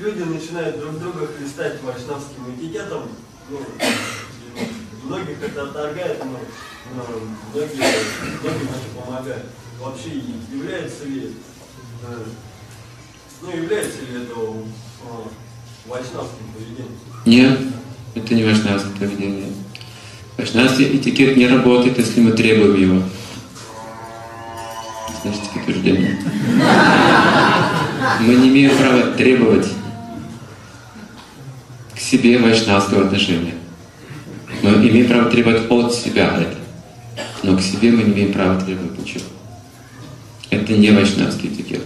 люди начинают друг друга хлестать вайшнавским этикетом. Ну, многих это отторгает, но, но многие, многим это помогает. Вообще, является ли, э, ну, является ли это э, вайшнавским поведением? Нет, это не вайшнавское поведение. Вайшнавский этикет не работает, если мы требуем его. Значит, утверждение. Мы не имеем права требовать к себе вайшнавского отношения. Мы имеем право требовать от себя это. Но к себе мы не имеем права требовать ничего. Это не вайшнавский этикет.